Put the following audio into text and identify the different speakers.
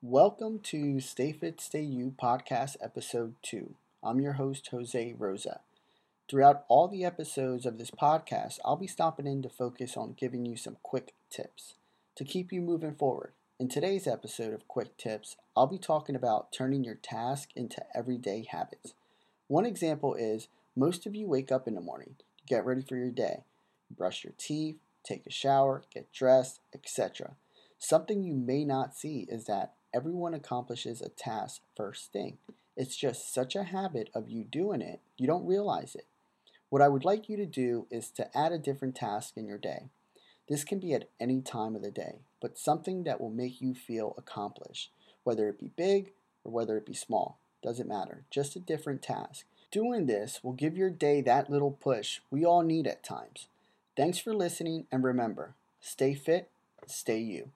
Speaker 1: Welcome to Stay Fit, Stay You podcast episode 2. I'm your host, Jose Rosa. Throughout all the episodes of this podcast, I'll be stopping in to focus on giving you some quick tips to keep you moving forward. In today's episode of Quick Tips, I'll be talking about turning your task into everyday habits. One example is most of you wake up in the morning, get ready for your day, brush your teeth, take a shower, get dressed, etc. Something you may not see is that everyone accomplishes a task first thing. It's just such a habit of you doing it, you don't realize it. What I would like you to do is to add a different task in your day. This can be at any time of the day, but something that will make you feel accomplished, whether it be big or whether it be small. Doesn't matter, just a different task. Doing this will give your day that little push we all need at times. Thanks for listening, and remember stay fit, stay you.